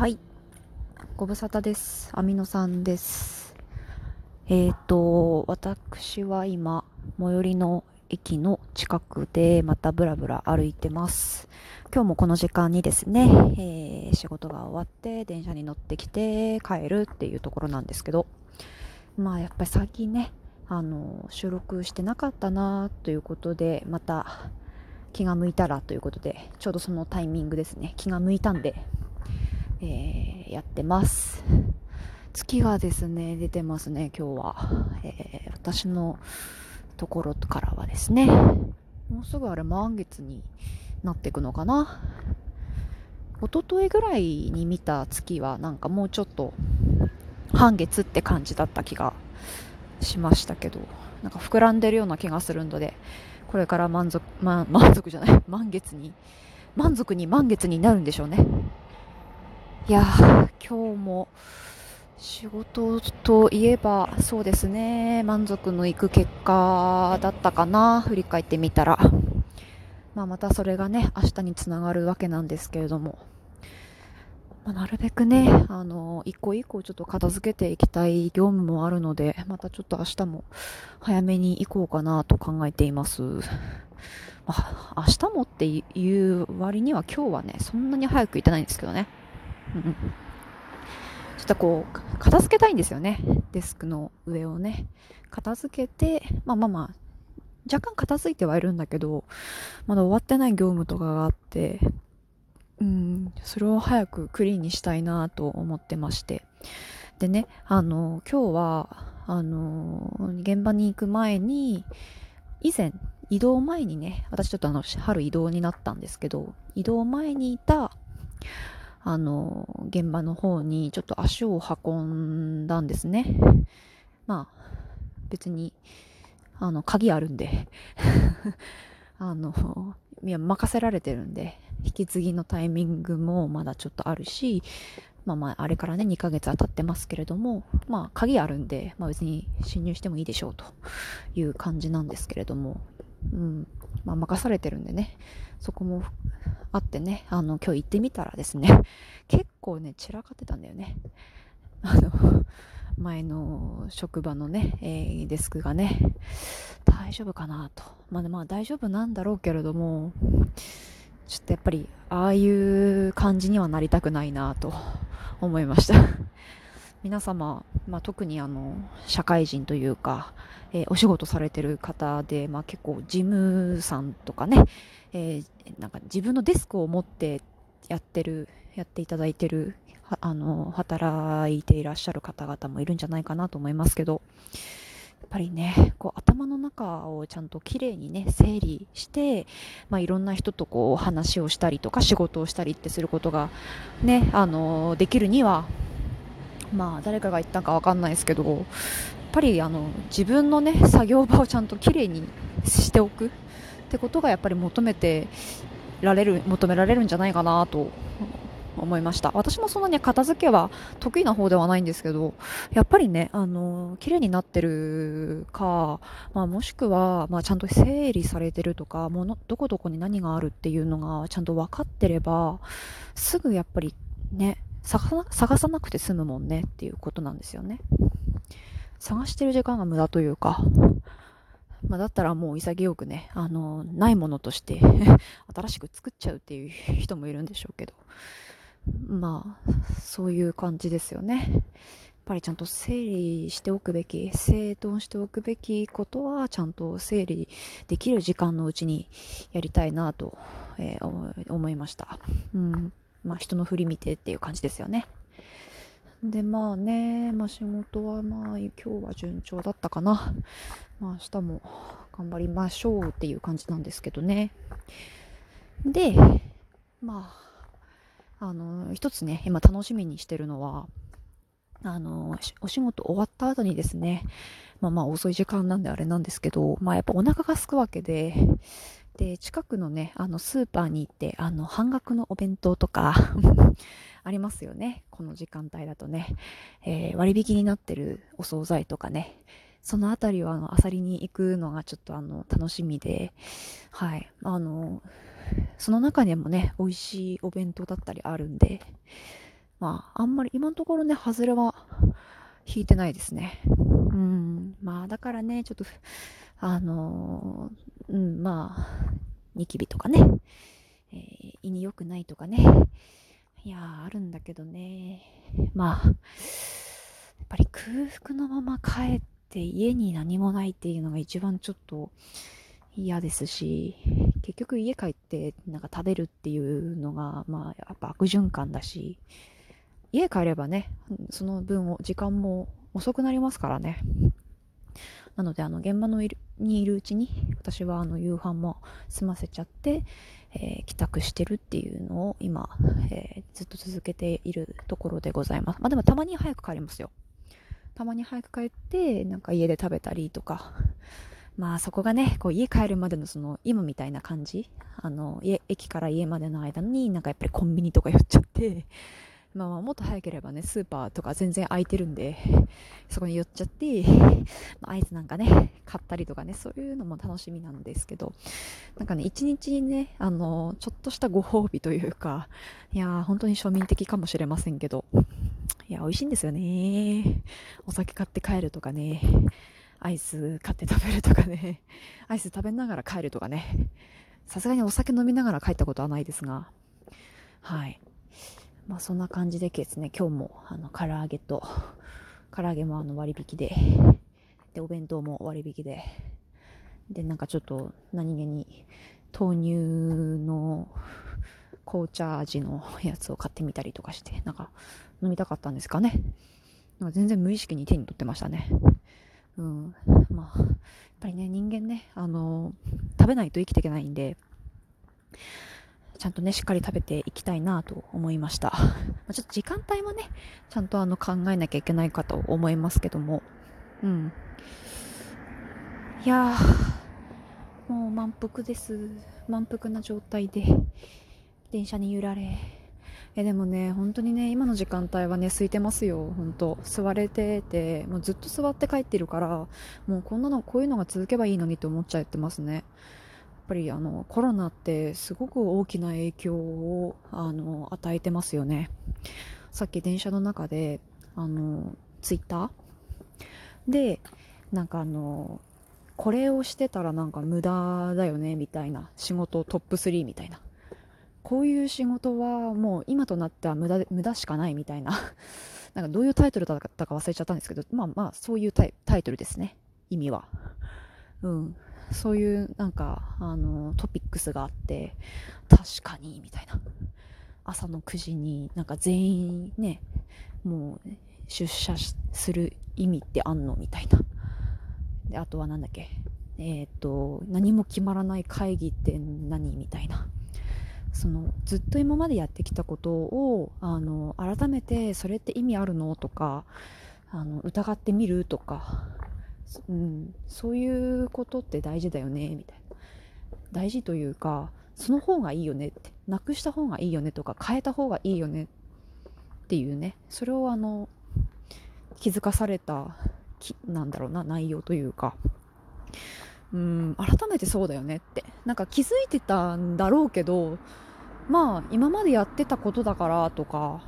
はい。ご無沙汰です。アミノさんです。えっ、と、私は今、最寄りの駅の近くでまたブラブラ歩いてます。今日もこの時間にですね、えー仕事が終わって電車に乗ってきて帰るっていうところなんですけど、まあやっぱり最近ね、あの、収録してなかったなということで、また気が向いたらということで、ちょうどそのタイミングですね。気が向いたんで、えーやってます。月がですね、出てますね、今日は。えー私のところからはですね、もうすぐあれ満月になっていくのかな。一昨日ぐらいに見た月はなんかもうちょっと半月って感じだった気がしましたけど、なんか膨らんでるような気がするので、これから満足、ま、満足じゃない、満月に、満足に満月になるんでしょうね。いや、今日も仕事といえばそうですね、満足のいく結果だったかな、振り返ってみたら。まあ、またそれがね、明日につながるわけなんですけれども、まあ、なるべくね、あの、一個一個ちょっと片付けていきたい業務もあるので、またちょっと明日も早めに行こうかなと考えています。まあ、明日もっていう割には今日はね、そんなに早く行ってないんですけどね。うんうんちょっとこう、片付けたいんですよね。デスクの上をね。片付けて、まあまあまあ、若干片付いてはいるんだけど、まだ終わってない業務とかがあって、うん、それを早くクリーンにしたいなと思ってまして。でね、あの、今日は、あの、現場に行く前に、以前、移動前にね、私ちょっとあの、春移動になったんですけど、移動前にいた、あの、現場の方にちょっと足を運んだんですね。まあ、別に、あの、鍵あるんで、あの、いや、任せられてるんで、引き継ぎのタイミングもまだちょっとあるし、まあまあ、あれからね、2ヶ月当たってますけれども、まあ、鍵あるんで、まあ別に侵入してもいいでしょうという感じなんですけれども、うん、まあ任されてるんでね、そこもあってね、あの、今日行ってみたらですね、結構ね、散らかってたんだよね。あの、前の職場のね、えーデスクがね、大丈夫かなと。まあ、まあ大丈夫なんだろうけれども、ちょっとやっぱり、ああいう感じにはなりたくないなと思いました。皆様、まあ、特にあの、社会人というか、えーお仕事されてる方で、まあ、結構事務さんとかね、えーなんか自分のデスクを持ってやってる、やっていただいてる、あの、働いていらっしゃる方々もいるんじゃないかなと思いますけど、やっぱりね、こう頭の中をちゃんときれいにね、整理して、まあいろんな人とこう話をしたりとか仕事をしたりってすることがね、あの、できるには、まあ誰かが言ったかわかんないですけど、やっぱりあの、自分のね、作業場をちゃんときれいにしておくってことがやっぱり求めてられる、求められるんじゃないかなと思いました。私もそんなに片付けは得意な方ではないんですけど、やっぱりね、あの、綺麗になってるか、まあもしくは、まあちゃんと整理されてるとか、もの、どこどこに何があるっていうのがちゃんと分かってれば、すぐやっぱりね、探さなくて済むもんねっていうことなんですよね。探してる時間が無駄というか、まあ、だったらもう潔くね、あの、ないものとして 新しく作っちゃうっていう人もいるんでしょうけど、まあ、そういう感じですよね。やっぱりちゃんと整理しておくべき、整頓しておくべきことは、ちゃんと整理できる時間のうちにやりたいなと、えー思いました。うん。まあ、人の振り見てっていう感じですよね。で、まあね、まあ仕事はまあ今日は順調だったかな。まあ明日も頑張りましょうっていう感じなんですけどね。で、まあ、あの、一つね、今楽しみにしてるのは、あの、お仕事終わった後にですね、まあまあ遅い時間なんであれなんですけど、まあやっぱお腹が空くわけで、で、近くのね、あのスーパーに行って、あの半額のお弁当とか、ありますよね。この時間帯だとね。えー割引になってるお惣菜とかね。そのあたりは、あの、アサリに行くのがちょっとあの、楽しみで、はい。あの、その中にもね、美味しいお弁当だったりあるんで、まあ、あんまり今のところね、外れは引いてないですね。うん。まあ、だからね、ちょっと、あのー、うん、まあ、ニキビとかね、えー、胃に良くないとかね、いやあるんだけどね、まあ、やっぱり空腹のまま帰って家に何もないっていうのが一番ちょっと嫌ですし、結局家帰ってなんか食べるっていうのが、まあ、やっぱ悪循環だし、家帰ればね、その分を、時間も遅くなりますからね。なので、あの、現場のいるにいるうちに、私はあの、夕飯も済ませちゃって、えー、帰宅してるっていうのを今、えー、ずっと続けているところでございます。まあでもたまに早く帰りますよ。たまに早く帰って、なんか家で食べたりとか、まあそこがね、こう家帰るまでのその今みたいな感じ、あの、家、駅から家までの間になんかやっぱりコンビニとか寄っちゃって、まあまあもっと早ければね、スーパーとか全然空いてるんで、そこに寄っちゃって、まあ、アイスなんかね、買ったりとかね、そういうのも楽しみなんですけど、なんかね、一日にね、あの、ちょっとしたご褒美というか、いやー、本当に庶民的かもしれませんけど、いや、美味しいんですよね。お酒買って帰るとかね。アイス買って食べるとかね、アイス食べながら帰るとかね、さすがにお酒飲みながら帰ったことはないですが、はい。まあそんな感じでですね、今日もあの唐揚げと、唐揚げもあの割引で、で、お弁当も割引で、で、なんかちょっと何気に豆乳の紅茶味のやつを買ってみたりとかして、なんか飲みたかったんですかね。なんか全然無意識に手に取ってましたね。うん。まあ、やっぱりね、人間ね、あの、食べないと生きていけないんで、ちゃんとね、しっかり食べていきたいなと思いました。ま、ちょっと時間帯もね、ちゃんとあの考えなきゃいけないかと思いますけども、うん。いやー、もう満腹です。満腹な状態で、電車に揺られ、えでもね、本当にね、今の時間帯はね、空いてますよ、本当座れてて、もうずっと座って帰ってるから、もうこんなの、こういうのが続けばいいのにって思っちゃってますね。ぱりあのコロナってすごく大きな影響をあの与えてますよね。さっき電車の中であのツイッター？でなんかあのこれをしてたらなんか無駄だよねみたいな仕事トップ3みたいなこういう仕事はもう今となっては無駄無駄しかないみたいな なんかどういうタイトルだったか忘れちゃったんですけど、まあまあそういうタイトルですね。意味は。うん。そういうなんか、あの、トピックスがあって、確かに、みたいな。朝の9時になんか全員ね、もう出社する意味ってあんの？みたいな。で、あとはなんだっけ？えっ、ー、と、何も決まらない会議って何？みたいな。そのずっと今までやってきたことをあの改めてそれって意味あるの？とかあの疑ってみる？とか、うん、そういうことって大事だよねみたいな。大事というかその方がいいよねってなくした方がいいよねとか変えた方がいいよねっていうね。それをあの気づかされたきなんだろうな内容というか。うん改めてそうだよねって。なんか気づいてたんだろうけどまあ今までやってたことだからとか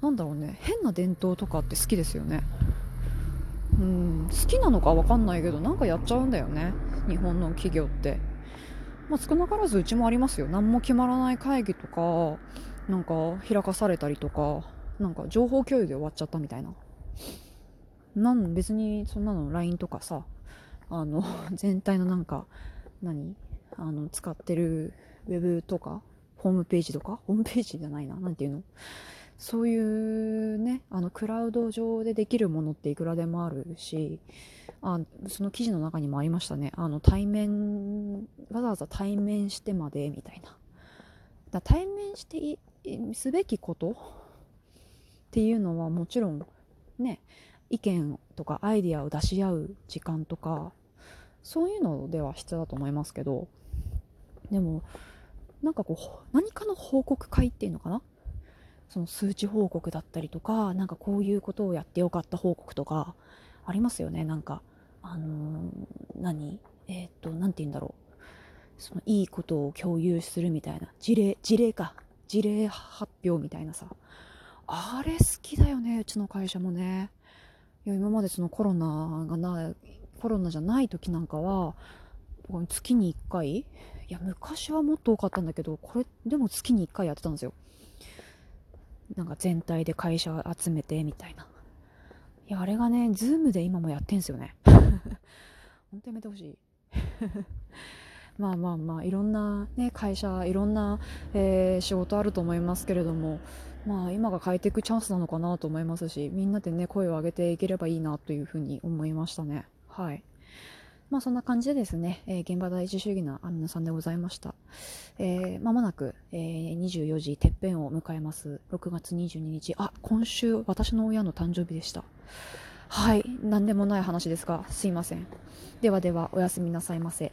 なんだろうね。変な伝統とかって好きですよね。うん。好きなのか分かんないけどなんかやっちゃうんだよね。日本の企業って。まあ少なからずうちもありますよ。何も決まらない会議とかなんか開かされたりとかなんか情報共有で終わっちゃったみたいな。なん別にそんなの LINE とかさあの 全体のなんか何？あの使ってるウェブとかホームページとか？ホームページじゃないな。何ていうの？そういうねあのクラウド上でできるものっていくらでもあるしあその記事の中にもありましたね。あの対面わざわざ対面してまでみたいな。だ対面してすべきこと？っていうのはもちろんね意見とかアイディアを出し合う時間とかそういうのでは必要だと思いますけどでもなんかこう何かの報告会っていうのかな？その数値報告だったりとかなんかこういうことをやってよかった報告とかありますよねなんかあのー、何？えっ、と何て言うんだろうそのいいことを共有するみたいな事例事例か事例発表みたいなさ。あれ好きだよね、うちの会社もね。いや、今までそのコロナがな、コロナじゃない時なんかは、月に1回いや、昔はもっと多かったんだけど、これ、でも月に1回やってたんですよ。なんか全体で会社集めてみたいな。いや、あれがね、ズームで今もやってんすよね。本当やめてほしい。まあまあまあ、いろんなね、会社、いろんな、えー、仕事あると思いますけれども、まあ今が変えていくチャンスなのかなと思いますし、みんなでね、声を上げていければいいなというふうに思いましたね。はい。まあそんな感じでですね、えー、現場第一主義のアミノさんでございました。えー、もなく、えー、24時てっぺんを迎えます。6月22日。あ、今週私の親の誕生日でした。はい。何でもない話ですが、すいません。ではでは、おやすみなさいませ。